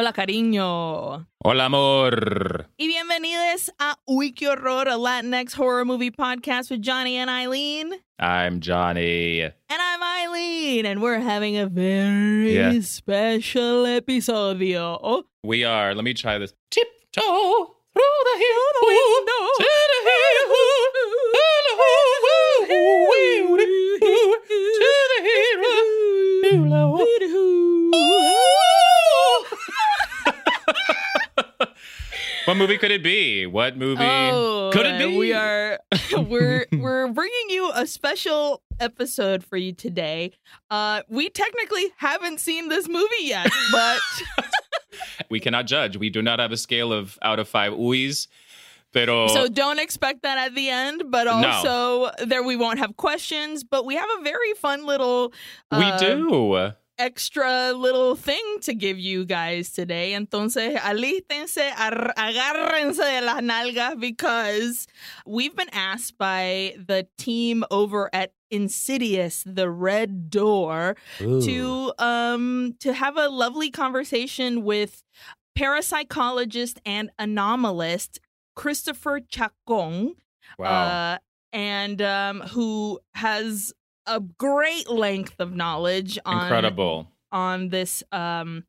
Hola, cariño. Hola, amor. Y bienvenidos a Uy, qué horror, a Latinx horror movie podcast with Jonny and Aileen. I'm Jonny. And I'm Aileen, and we're having a very Yeah. special episodio. We are, let me try this. Tiptoe through the hill window. to the hill to the What movie could it be? What movie Oh, could it uh, be? We are we're we're bringing you a special episode for you today. Uh, we technically haven't seen this movie yet, but We cannot judge. We do not have a scale of out of five uis. Pero so don't expect that at the end. But No. also there we won't have questions, but we have a very fun little we uh, do. Extra little thing to give you guys today. Entonces, alístense, agárrense de las nalgas because we've been asked by the team over at Insidious, the Red Door, to um to have a lovely conversation with parapsychologist and anomalist Christopher Chacon wow. uh, and um, who has a great length of knowledge on Incredible. on this um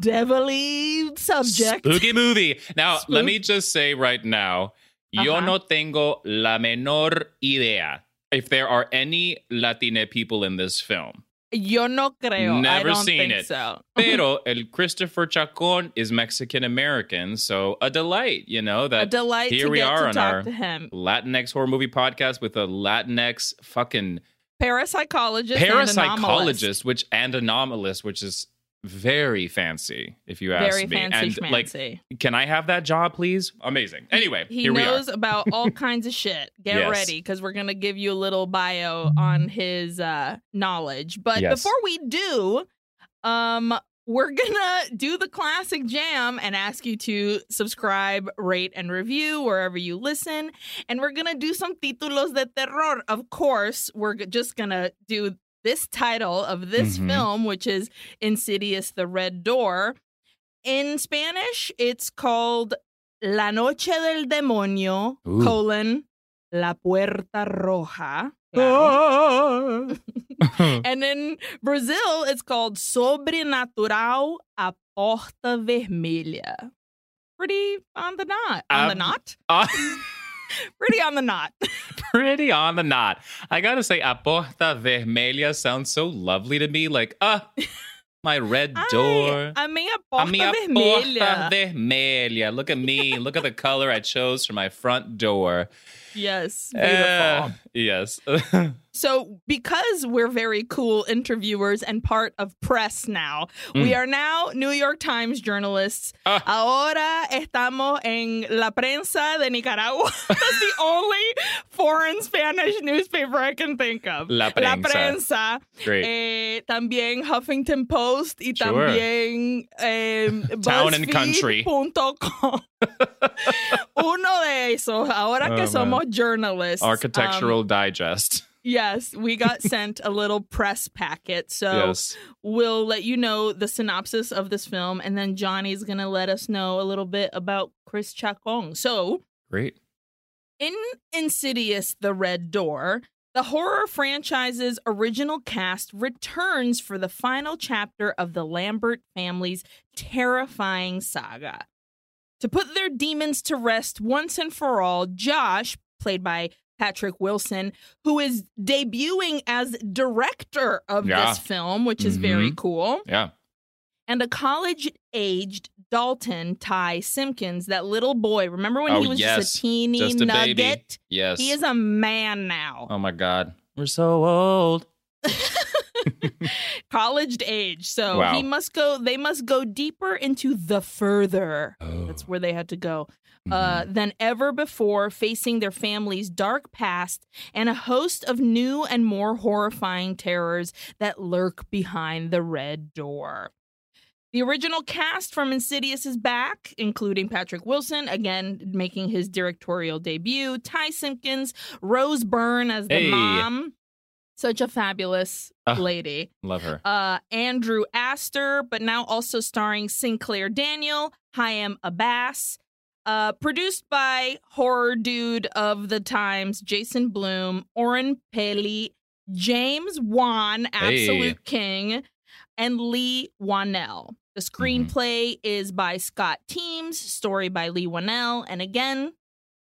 devilly subject. Spooky movie. Now, let Spook- me just say right now, yo Uh-huh. no tengo la menor idea if there are any Latina people in this film. Yo no creo. I Never don't seen think it. so. Pero el Christopher Chacon is Mexican American, so a delight, you know, that. a delight here we are on our. Latinx horror movie podcast with a Latinx fucking Parapsychologist. and parapsychologist, which and anomalous, which is very fancy, if you ask Very me. fancy and like, can I have that job, please? Amazing. Anyway, He here knows we are. about all kinds of shit. Get Yes. ready because we're going to give you a little bio on his uh, knowledge. But Yes. before we do, um, we're going to do the classic jam and ask you to subscribe, rate, and review wherever you listen. And we're going to do some títulos de terror. Of course, we're just going to do this title of this Mhm. film, which is Insidious the Red Door. In Spanish, it's called La Noche del Demonio, Ooh. colon, La Puerta Roja. And in Brazil, it's called Sobrenatural a Porta Vermelha. Pretty on the knot. On the Um, knot? Uh, Pretty on the knot. pretty on the knot. I gotta say, A Porta Vermelha sounds so lovely to me. Like, ah, my red door. Ay, a minha A minha Vermelha. Porta Vermelha. Look at me. Look at the color I chose for my front door. Yes, beautiful. Uh, yes. So, because we're very cool interviewers and part of press now, we Mm. are now New York Times journalists. Ah. Ahora estamos en La Prensa de Nicaragua. That's the only foreign Spanish newspaper I can think of. La La Prensa. Prensa. Great. Eh, también Huffington Post y Sure. también em, Town and Country. Uno de esos. Ahora que Oh, somos journalists. um, Architectural Digest. Yes, we got sent a little press packet. So yes. we'll let you know the synopsis of this film, and then Jonny's going to let us know a little bit about Chris Chacon. So, Great. in Insidious The Red Door, the horror franchise's original cast returns for the final chapter of the Lambert family's terrifying saga. To put their demons to rest once and for all, Josh, played by Patrick Wilson, who is debuting as director of Yeah. this film, which is very Mhm. cool, Yeah. and a college aged Dalton Ty Simpkins, that little boy. Remember when Oh, he was yes. just a teeny Just a nugget? baby. Yes. He is a man now. Oh my God. We're so old. college age. So Wow. he must go they must go deeper into the further. Oh. That's where they had to go. Mm-hmm. Uh, than ever before, facing their family's dark past and a host of new and more horrifying terrors that lurk behind the red door. The original cast from Insidious is back, including Patrick Wilson, again making his directorial debut, Ty Simpkins, Rose Byrne as the Hey. mom, Such a fabulous lady. Love her. Uh, Andrew Astor, but now also starring Sinclair Daniel, Hiam Abbass. Uh, produced by horror dude of the times, Jason Blum, Oren Peli, James Wan, Absolute Hey. King, and Leigh Whannell. The screenplay is by Scott Teems, story by Leigh Whannell, and again,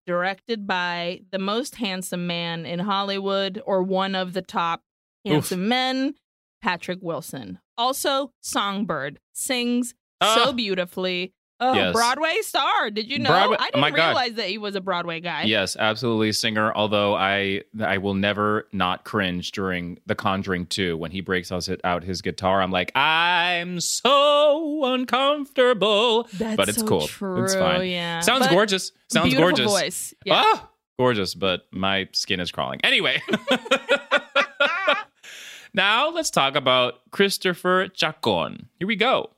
directed by the most handsome man in Hollywood, or one of the top handsome men, Patrick Wilson. Also, Songbird sings so Ah. beautifully. Oh, Yes. Broadway star. Did you know? Broadway- I oh didn't God. realize that he was a Broadway guy. Yes, absolutely singer. Although I I will never not cringe during The Conjuring 2 when he breaks out his guitar. I'm like, I'm so uncomfortable. That's but it's so cool. True, It's fine. Yeah. Sounds But gorgeous. Sounds beautiful gorgeous. Voice. Yeah. Ah, gorgeous, but my skin is crawling. Anyway. now let's talk about Christopher Chacon. Here we go.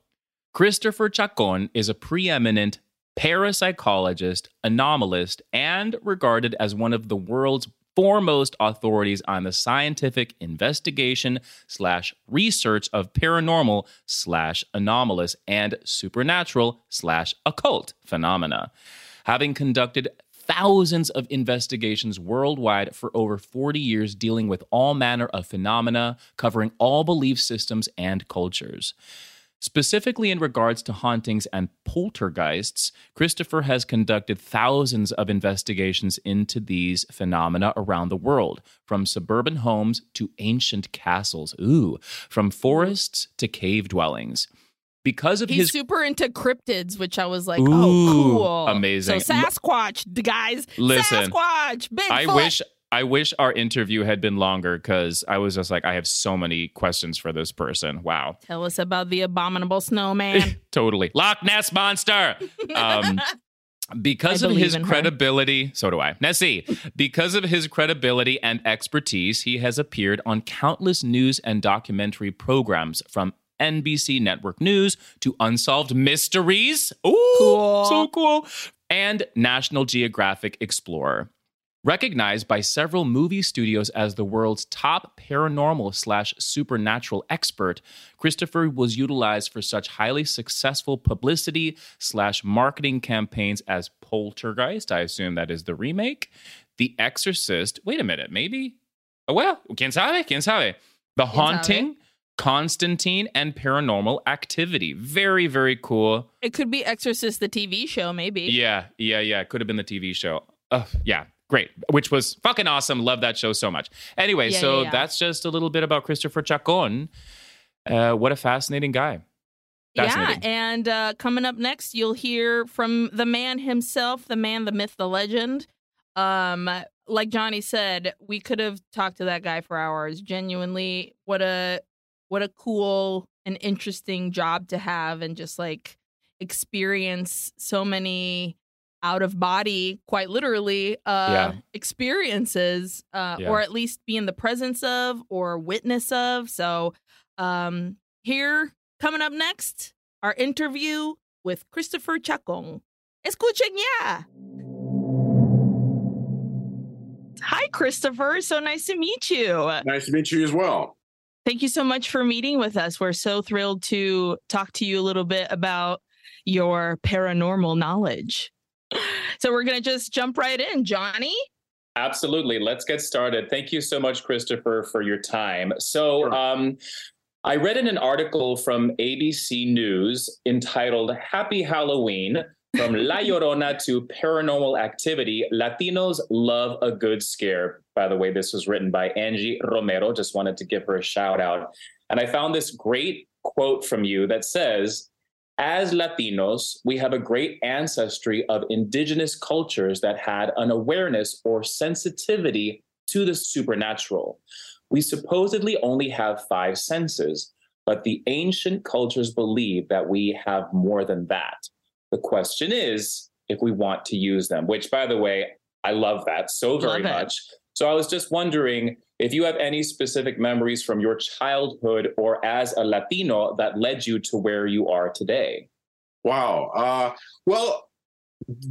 Christopher Chacon is a preeminent parapsychologist, anomalist, and regarded as one of the world's foremost authorities on the scientific investigation slash research of paranormal slash anomalous and supernatural slash occult phenomena. Having conducted thousands of investigations worldwide for over 40 years dealing with all manner of phenomena covering all belief systems and cultures. Specifically in regards to hauntings and poltergeists, Christopher has conducted thousands of investigations into these phenomena around the world, from suburban homes to ancient castles, ooh, from forests to cave dwellings. Because of He's his super into cryptids, which I was like, oh, Ooh, oh, cool. amazing. So Sasquatch, guys. Listen, Sasquatch, Bigfoot. I wish I wish our interview had been longer because I was just like, I have so many questions for this person. Wow. Tell us about the abominable snowman. totally. Loch Ness monster. Um, because I of his in her. credibility, so do I. Nessie. Because of his credibility and expertise, he has appeared on countless news and documentary programs from NBC Network News to Unsolved Mysteries. Ooh, Cool. so cool. And National Geographic Explorer. Recognized by several movie studios as the world's top paranormal slash supernatural expert, Christopher was utilized for such highly successful publicity slash marketing campaigns as Poltergeist. I assume that is the remake. The Exorcist. Wait a minute, maybe? Oh, well, quien sabe? Quien sabe? The Haunting, Constantine, and Paranormal Activity. Very, very cool. it could be Exorcist, the TV show, maybe. Yeah, yeah, yeah. It could have been the TV show. Uh, yeah, great. Which was fucking awesome. Love that show so much. Anyway, Yeah, so yeah, yeah. that's just a little bit about Christopher Chacon. Uh, what a fascinating guy. Yeah, and uh, coming up next, you'll hear from the man himself, the man, the myth, the legend. Um, like Jonny said, we could have talked to that guy for hours. Genuinely, what a what a cool and interesting job to have, and just like experience so many out of body, quite literally, uh, Yeah. experiences, uh, Yeah. or at least be in the presence of or witness of. So, um, here coming up next, our interview with Christopher Chacon. Escuchen ya. Hi, Christopher. So nice to meet you. Nice to meet you as well. Thank you so much for meeting with us. We're so thrilled to talk to you a little bit about your paranormal knowledge. So we're going to just jump right in. Jonny? Absolutely. Let's get started. Thank you so much, Christopher, for your time. So, Sure. um, I read in an article from ABC News entitled Happy Halloween From La Llorona to Paranormal Activity Latinos Love a Good Scare. By the way, this was written by Angie Romero. Just wanted to give her a shout out. And I found this great quote from you that says, as Latinos, we have a great ancestry of indigenous cultures that had an awareness or sensitivity to the supernatural. We supposedly only have five senses, but the ancient cultures believe that we have more than that. The question is if we want to use them, which, by the way, I love that so very Love much. So I was just wondering if you have any specific memories from your childhood or as a Latino that led you to where you are today. Wow. Uh, well,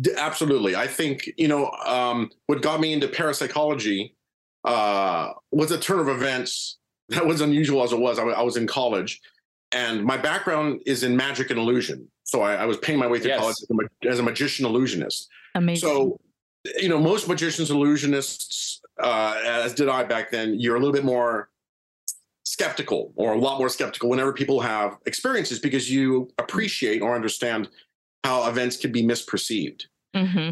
d- absolutely. I think, you know, um, what got me into parapsychology uh, was a turn of events that was unusual as it was. I, I was in college, and my background is in magic and illusion. So I, I was paying my way through Yes. college as a, ma- as a magician illusionist. Amazing. So, you know, most magicians, illusionists, uh, as did I back then, you're a little bit more skeptical or a lot more skeptical whenever people have experiences because you appreciate or understand how events can be misperceived. hmm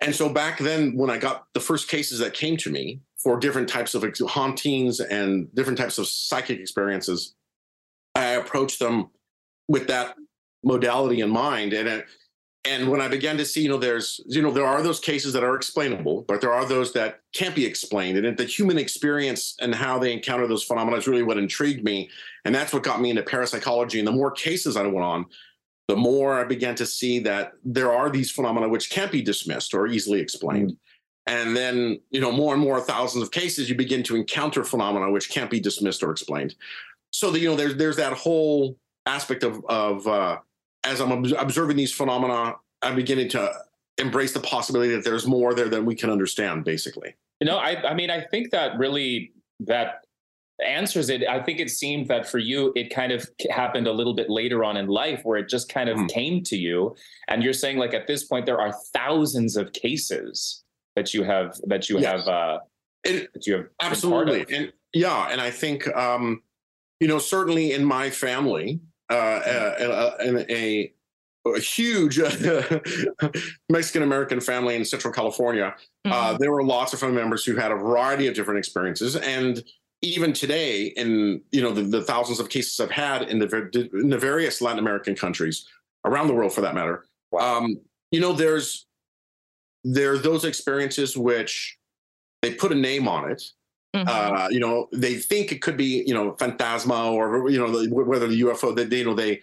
And so back then, when I got the first cases that came to me for different types of hauntings and different types of psychic experiences, I approached them with that modality in mind. And it, and when I began to see, you know, there's, you know, there are those cases that are explainable, but there are those that can't be explained. And the human experience and how they encounter those phenomena is really what intrigued me. And that's what got me into parapsychology. And the more cases I went on, the more I began to see that there are these phenomena which can't be dismissed or easily explained. And then, you know, more and more thousands of cases, you begin to encounter phenomena which can't be dismissed or explained. So that you know, there's there's that whole aspect of of uh, as I'm ob- observing these phenomena, I'm beginning to embrace the possibility that there's more there than we can understand. Basically, You know, I, I mean, I think that really that answers it. I think it seemed that for you, it kind of happened a little bit later on in life where it just kind of Hmm. came to you. And you're saying like at this point, there are thousands of cases that you have, that you Yes. have, uh, And- that you have absolutely, and yeah, and I think um, you know certainly in my family, uh, uh, in a, a huge Mexican American family in Central California, Mm-hmm. uh, there were lots of family members who had a variety of different experiences. And even today in you know the, the thousands of cases i've had in the in the various latin american countries around the world for that matter um, you know there's there are those experiences which they put a name on it Mhm. uh, you know they think it could be you know phantasma or you know the- whether the ufo that they you know they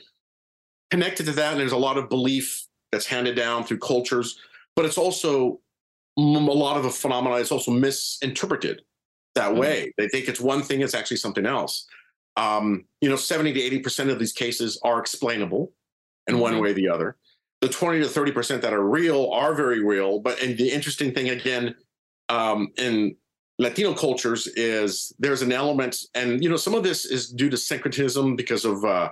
connected to that and there's a lot of belief that's handed down through cultures but it's also a lot of the phenomena is also misinterpreted that Mhm. way they think it's one thing it's actually something else um, you know 70 to 80 percent of these cases are explainable in one Mhm. way or the other the 20 to 30 percent that are real are very real but and the interesting thing again um, in Latino cultures is there's an element, and you know, some of this is due to syncretism because of uh,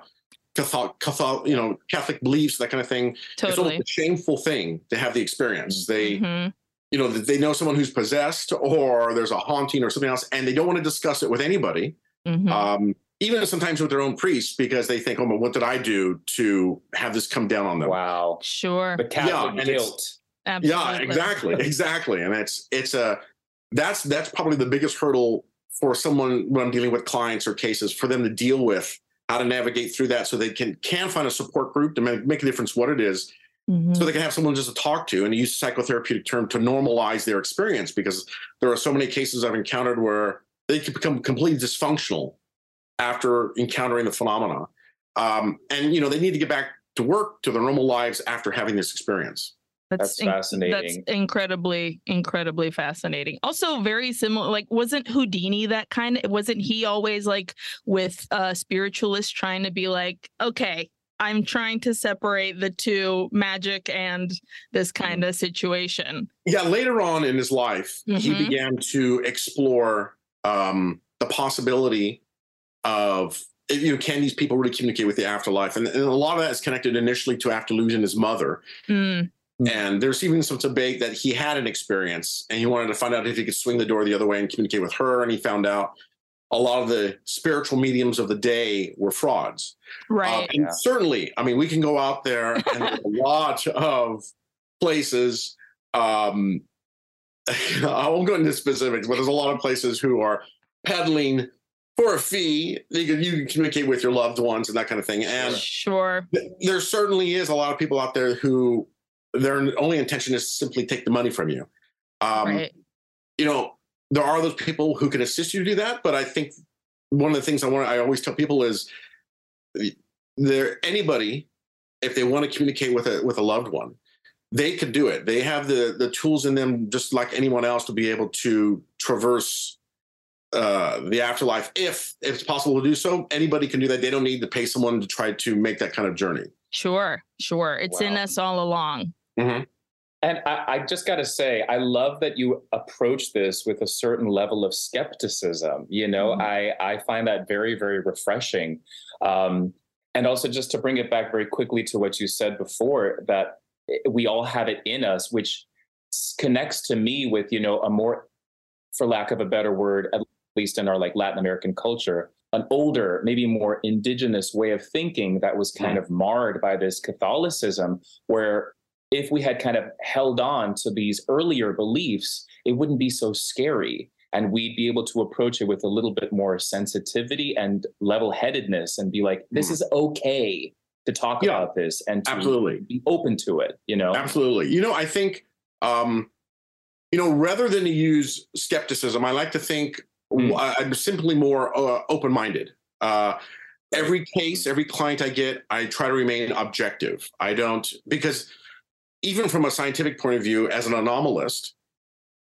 Catholic, Catholic, you know, Catholic beliefs, that kind of thing. Totally. It's almost a shameful thing to have the experience. They, Mhm. you know, they know someone who's possessed, or there's a haunting, or something else, and they don't want to discuss it with anybody, Mhm. um, even sometimes with their own priest, because they think, "Oh, but what did I do to have this come down on them?" Wow. sure. The Catholic and it's- guilt. Absolutely. Yeah, exactly, exactly, and it's it's a that's that's probably the biggest hurdle for someone when I'm dealing with clients or cases for them to deal with how to navigate through that so they can can find a support group to make, make a difference what it is Mhm. so they can have someone just to talk to and use a psychotherapeutic term to normalize their experience because there are so many cases I've encountered where they can become completely dysfunctional after encountering the phenomena um, and you know they need to get back to work to their normal lives after having this experience That's in- fascinating. That's incredibly, incredibly fascinating. Also, very similar. Like, wasn't Houdini that kind of? Wasn't he always like with uh spiritualists trying to be like, okay, I'm trying to separate the two, magic and this Mm-hmm. kind of situation. yeah later on in his life he Mhm. began to explore um, the possibility of you know can these people really communicate with the afterlife and, and a lot of that is connected initially to after losing his mother Mm, and there's even some debate that he had an experience and he wanted to find out if he could swing the door the other way and communicate with her and he found out a lot of the spiritual mediums of the day were frauds uh, right. and Yeah. certainly, I mean, we can go out there and there's a lot of places. Um, I won't go into specifics, but there's a lot of places who are peddling for a fee. You can, you can communicate with your loved ones and that kind of thing. And sure. th- there certainly is a lot of people out there who their only intention is to simply take the money from you. Um, right. you know, there are those people who can assist you to do that, but I think one of the things I want I always tell people is there anybody if they want to communicate with a with a loved one, they could do it. They have the the tools in them just like anyone else to be able to traverse uh the afterlife if if it's possible to do so anybody can do that they don't need to pay someone to try to make that kind of journey Sure. Sure. It's in us all along. Mhm. And I, I just got to say, I love that you approach this with a certain level of skepticism. You know, mm-hmm. I, I find that very, very refreshing. Um, and also, just to bring it back very quickly to what you said before, that we all have it in us, which connects to me with, you know, a more, for lack of a better word, at least in our like Latin American culture, an older, maybe more indigenous way of thinking that was kind mm-hmm. of marred by this Catholicism, where if we had kind of held on to these earlier beliefs, it wouldn't be so scary. And we'd be able to approach it with a little bit more sensitivity and level headedness and be like, this mm. is okay to talk yeah, about this and to absolutely. be open to it, you know? Absolutely. You know, I think, um, you know, rather than to use skepticism, I like to think mm. I'm simply more uh, open minded. Uh, every case, every client I get, I try to remain objective. I don't, because even from a scientific point of view, as an anomalist,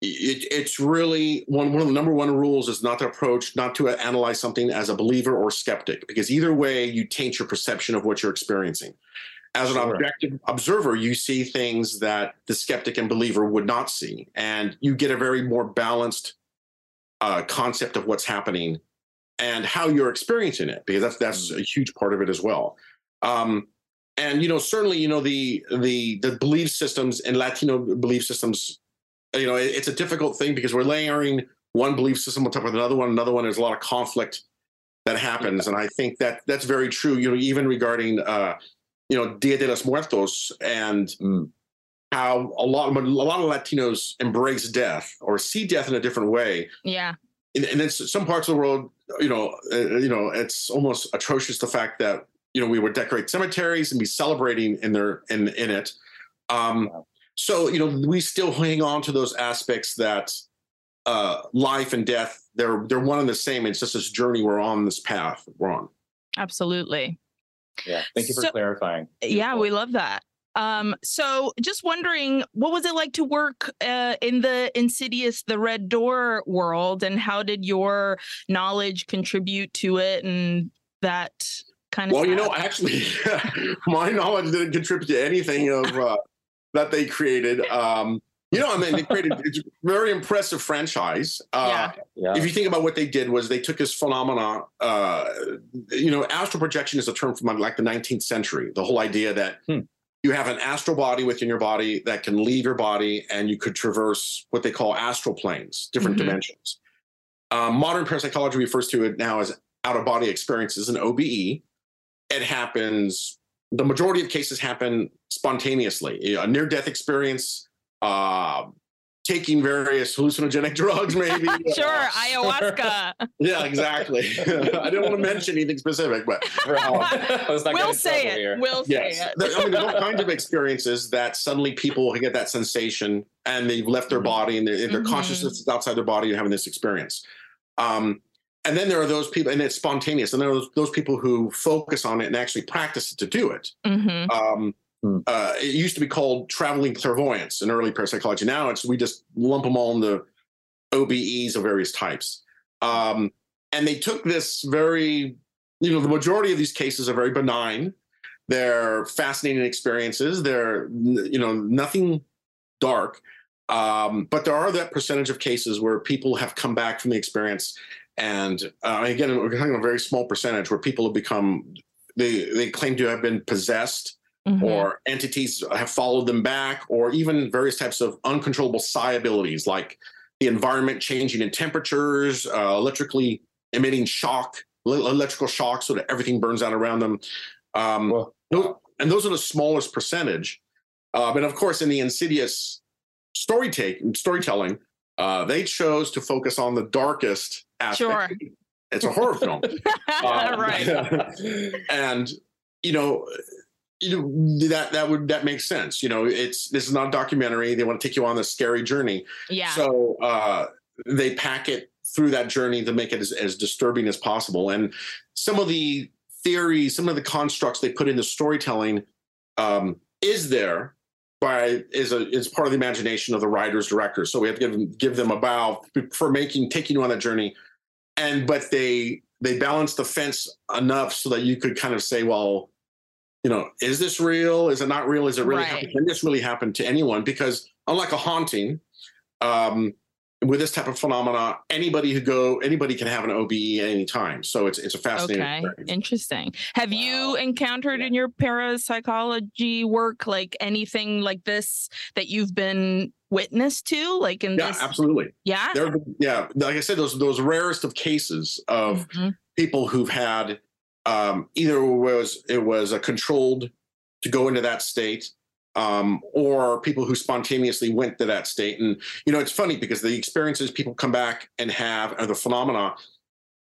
it, it's really one, one of the number one rules is not to approach, not to analyze something as a believer or skeptic, because either way, you taint your perception of what you're experiencing. As an sure. objective observer, you see things that the skeptic and believer would not see, and you get a very more balanced uh, concept of what's happening and how you're experiencing it, because that's that's mm. a huge part of it as well. Um, and you know certainly you know the the the belief systems and latino belief systems you know it, it's a difficult thing because we're layering one belief system on top of another one. Another one there's a lot of conflict that happens. And i think that that's very true you know even regarding uh you know dia de los muertos and mm. how a lot of a lot of latinos embrace death or see death in a different way. Yeah. And, and then some parts of the world you know uh, you know it's almost atrocious the fact that you know we would decorate cemeteries and be celebrating in their in in it. Um so you know we still hang on to those aspects that uh life and death they're they're one and the same. It's just this journey we're on this path we're on. Absolutely. Yeah thank you for clarifying. Beautiful. yeah we love that. Um, so just wondering, what was it like to work uh, in the insidious, the red door world, and how did your knowledge contribute to it, and that kind of well you know actually my knowledge didn't contribute to anything of uh, that they created um, you know i mean they created it's a very impressive franchise uh, yeah. yeah. if you think about what they did was they took this phenomena uh, you know astral projection is a term from like the 19th century the whole idea that hmm. you have an astral body within your body that can leave your body and you could traverse what they call astral planes different mm-hmm. dimensions um, modern parapsychology refers to it now as out of body experiences an obe it happens the majority of cases happen spontaneously a near death experience uh, taking various hallucinogenic drugs maybe sure uh, ayahuasca yeah exactly i didn't want to mention anything specific but uh, we'll say it here. we'll yes. say it i mean there's all kinds of experiences that suddenly people get that sensation and they've left their mm-hmm. body and their, their mm-hmm. consciousness is outside their body and having this experience um, and then there are those people, and it's spontaneous. And there are those, those people who focus on it and actually practice it to do it. Mm-hmm. Um, hmm. uh, it used to be called traveling clairvoyance in early parapsychology. Now it's we just lump them all into OBEs of various types. Um, and they took this very, you know, the majority of these cases are very benign. They're fascinating experiences. They're, you know, nothing dark. Um, but there are that percentage of cases where people have come back from the experience and uh, again, we're talking a very small percentage where people have become they they claim to have been possessed mm-hmm. or entities have followed them back, or even various types of uncontrollable psi abilities like the environment changing in temperatures, uh, electrically emitting shock, electrical shock, so that everything burns out around them. Um, well, those, and those are the smallest percentage. Uh, but of course, in the insidious story take, storytelling, uh, they chose to focus on the darkest aspect. Sure. It's a horror film. um, right. and, you know, you know that that would that makes sense. You know it's this is not a documentary. They want to take you on this scary journey. Yeah. So uh they pack it through that journey to make it as, as disturbing as possible. And some of the theories some of the constructs they put into storytelling um is there by is a is part of the imagination of the writers directors so we have to give them give them a bow for making taking you on that journey and but they they balance the fence enough so that you could kind of say well you know is this real is it not real is it really right. can this really happen to anyone because unlike a haunting, um, with this type of phenomena, anybody who go, anybody can have an OBE at any time. So it's it's a fascinating. Okay, experience. interesting. Have you encountered in your parapsychology work like anything like this that you've been witness to? Like in Yeah, this? absolutely. Yeah. Yeah, like I said, those those rarest of cases of Mhm. people who've had um, either it was it was a controlled to go into that state um, or people who spontaneously went to that state and you know it's funny because the experiences people come back and have are the phenomena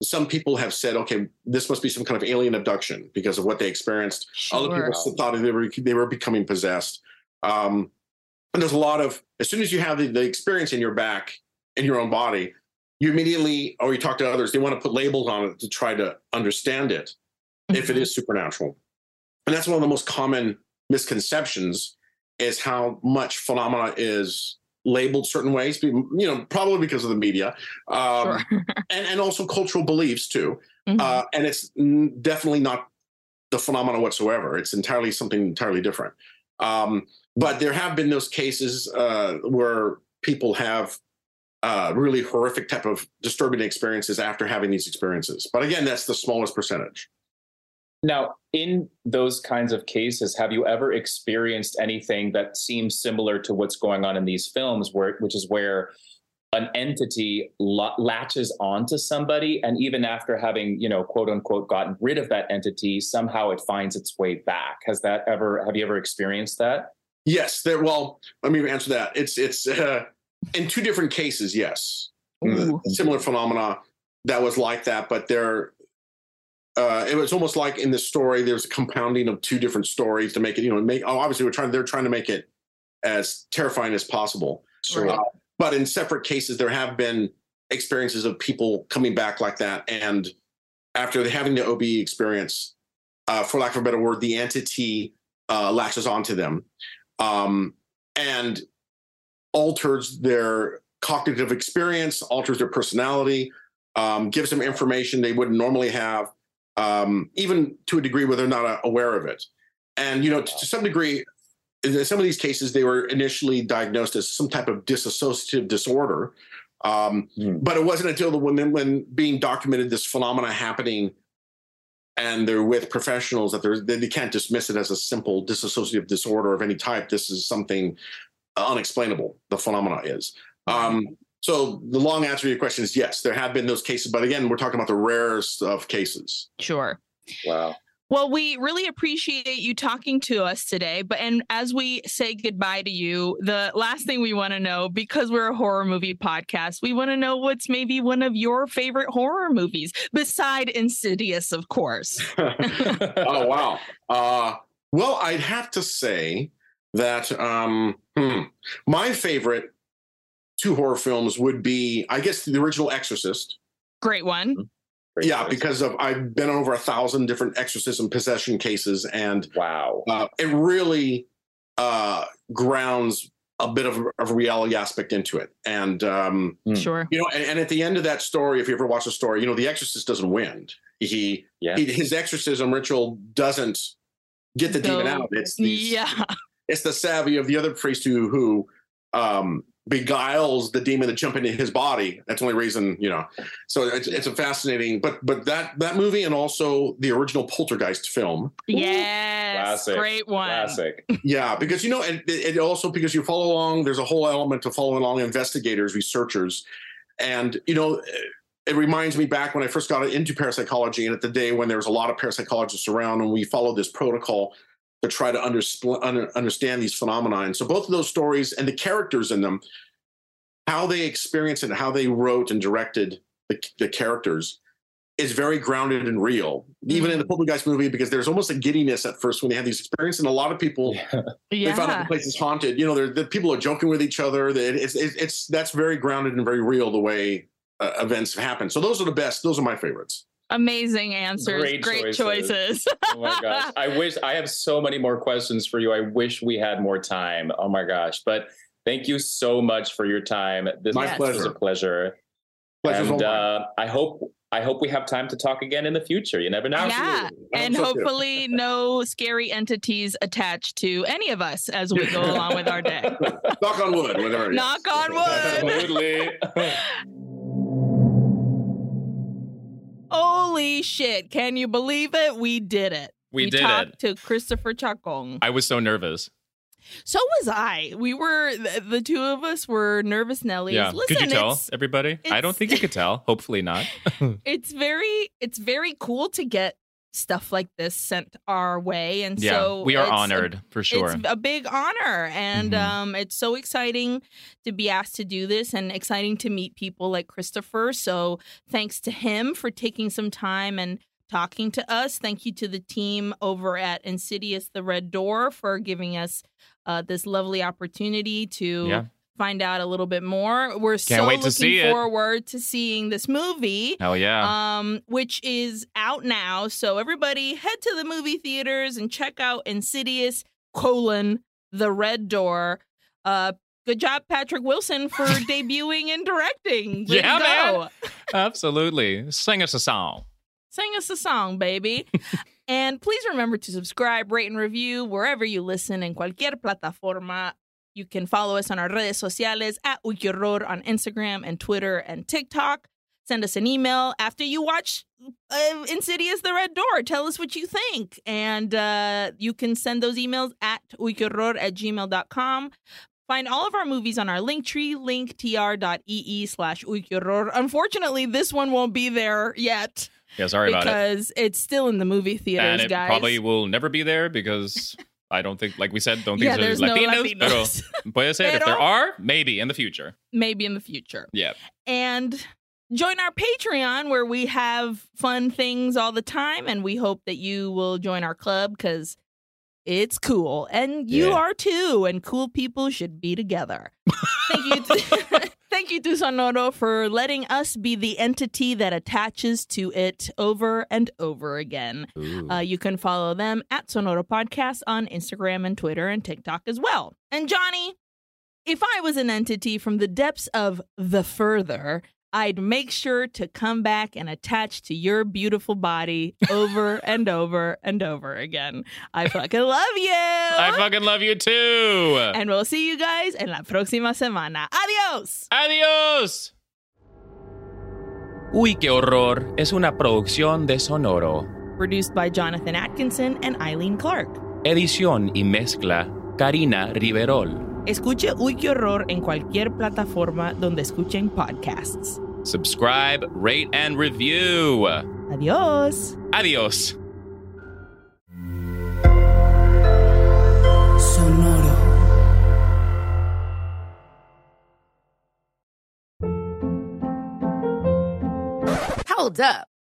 some people have said okay this must be some kind of alien abduction because of what they experienced other people thought they were they were becoming possessed um, and there's a lot of as soon as you have the, the experience in your back in your own body you immediately or you talk to others they want to put labels on it to try to understand it if it Mhm. is supernatural and that's one of the most common misconceptions is how much phenomena is labeled certain ways you know probably because of the media um, Sure. and, and also cultural beliefs too Mhm. uh, and it's n- definitely not the phenomena whatsoever. It's entirely something entirely different. Um, but there have been those cases uh, where people have uh, really horrific type of disturbing experiences after having these experiences. But again, that's the smallest percentage. Now, in those kinds of cases, have you ever experienced anything that seems similar to what's going on in these films, where which is where an entity la- latches onto somebody, and even after having, you know, quote unquote, gotten rid of that entity, somehow it finds its way back? Has that ever? Have you ever experienced that? Yes, there. Well, let me answer that. It's it's uh, in two different cases. Yes, Ooh. similar phenomena that was like that, but there. Uh, it was almost like in the story, there's a compounding of two different stories to make it, you know, make. Oh, obviously, we're trying. They're trying to make it as terrifying as possible. Right. Uh, but in separate cases, there have been experiences of people coming back like that, and after having the OB experience, uh, for lack of a better word, the entity uh, latches onto them um, and alters their cognitive experience, alters their personality, um, gives them information they wouldn't normally have, um, even to a degree where they're not uh, aware of it. And you know, to, to some degree, in some of these cases, they were initially diagnosed as some type of dissociative disorder. Um, Hmm. But it wasn't until the when, when being documented this phenomena happening, and they're with professionals that they're, they can't dismiss it as a simple dissociative disorder of any type. This is something unexplainable. The phenomena is. Um, so the long answer to your question is yes, there have been those cases, but again, we're talking about the rarest of cases. Sure. Wow. Well, we really appreciate you talking to us today. But and as we say goodbye to you, the last thing we want to know, because we're a horror movie podcast, we want to know what's maybe one of your favorite horror movies, beside Insidious, of course. oh wow. Uh, well, I'd have to say that um, hmm, my favorite two horror films would be, I guess, the original Exorcist. Great one. Great yeah, choice. because of I've been over a thousand different exorcism possession cases, and wow. uh, it really uh, grounds a bit of a, of reality aspect into it. And um, Hmm. Sure. you know, and, and at the end of that story, if you ever watch the story, you know, the exorcist doesn't win. He, Yeah. he his exorcism ritual doesn't get the demon out. It's these, Yeah. it's the savvy of the other priest who who um, beguiles the demon to jump into his body. That's the only reason, you know. So it's, it's a fascinating, but but that that movie and also the original Poltergeist film, Yes. Classic. Great one. Classic. yeah, because you know, and it, it also because you follow along. There's a whole element to following along investigators, researchers, and you know. It reminds me back when I first got into parapsychology, and at the day when there was a lot of parapsychologists around, and we followed this protocol to try to underspl- under, understand these phenomena. And so both of those stories and the characters in them, how they experienced it, how they wrote and directed the, the characters, is very grounded and real. Even in the Poltergeist movie, because there's almost a giddiness at first when they have these experiences, and a lot of people they found out the place is haunted. You know, they're, the people are joking with each other. That it's, it's it's that's very grounded and very real the way uh, events happen. So those are the best. Those are my favorites. Amazing answers. Great Great, choices. choices. Oh my gosh. I wish I have so many more questions for you. I wish we had more time. Oh my gosh. But thank you so much for your time. This My was pleasure. a pleasure. Pleasure's and uh, I hope I hope we have time to talk again in the future. You never know. Yeah. And so hopefully, no scary entities attached to any of us as we go along with our day. Knock on wood, whatever. Knock on wood. Absolutely. Holy shit. Can you believe it? We did it. We did talked to Christopher Chacon. I was so nervous. So was I. We were, the, the two of us were nervous Nellies. Yeah. Listen, could you tell everybody? I don't think you could tell. Hopefully not. it's very it's very cool to get stuff like this sent our way and yeah. so we are it's a- honored for sure. It's a big honor and Mhm. um it's so exciting to be asked to do this and exciting to meet people like Christopher. So thanks to him for taking some time and talking to us. Thank you to the team over at Insidious the Red Door for giving us uh, this lovely opportunity to Yeah. Find out a little bit more. We're so wait to looking see it. forward to seeing this movie Hell yeah. um, which is out now. So everybody head to the movie theaters and check out Insidious colon the Red Door. Uh, good job, Patrick Wilson, for debuting and directing. Yeah, to go. Absolutely. Sing us a song. Sing us a song, baby. and please remember to subscribe, rate, and review wherever you listen in cualquier plataforma. You can follow us on our redes sociales at Uy on Instagram and Twitter and TikTok. Send us an email after you watch uh, Insidious The Red Door. Tell us what you think. And uh, you can send those emails at uyquehorror at gmail.com. Find all of our movies on our link tree, linktr.ee slash. Unfortunately, this one won't be there yet Yeah, sorry about it. because it's still in the movie theaters, And it guys. probably will never be there because I don't think, like we said, don't think yeah, there's no Latinos. Latinos. Pero puede ser. If there are, maybe in the future. Maybe in the future. Yeah. And join our Patreon where we have fun things all the time. And we hope that you will join our club because it's cool. And you Yeah. are too. And cool people should be together. Thank you. To- Thank you to Sonoro for letting us be the entity that attaches to it over and over again. Uh, you can follow them at Sonoro Podcast on Instagram and Twitter and TikTok as well. And Jonny, if I was an entity from the depths of the further, I'd make sure to come back and attach to your beautiful body over and over and over again. I fucking love you. I fucking love you too. and we'll see you guys en la próxima semana. Adios. Adiós. Uy, qué horror. Es una producción de Sonoro. Produced by Jonathan Atkinson and Aileen Clark. Edición y mezcla, Karina Riverol. Escuche Uy, qué horror en cualquier plataforma donde escuchen podcasts. Subscribe, rate, and review. Adios. Adiós. Sonoro. Hold up.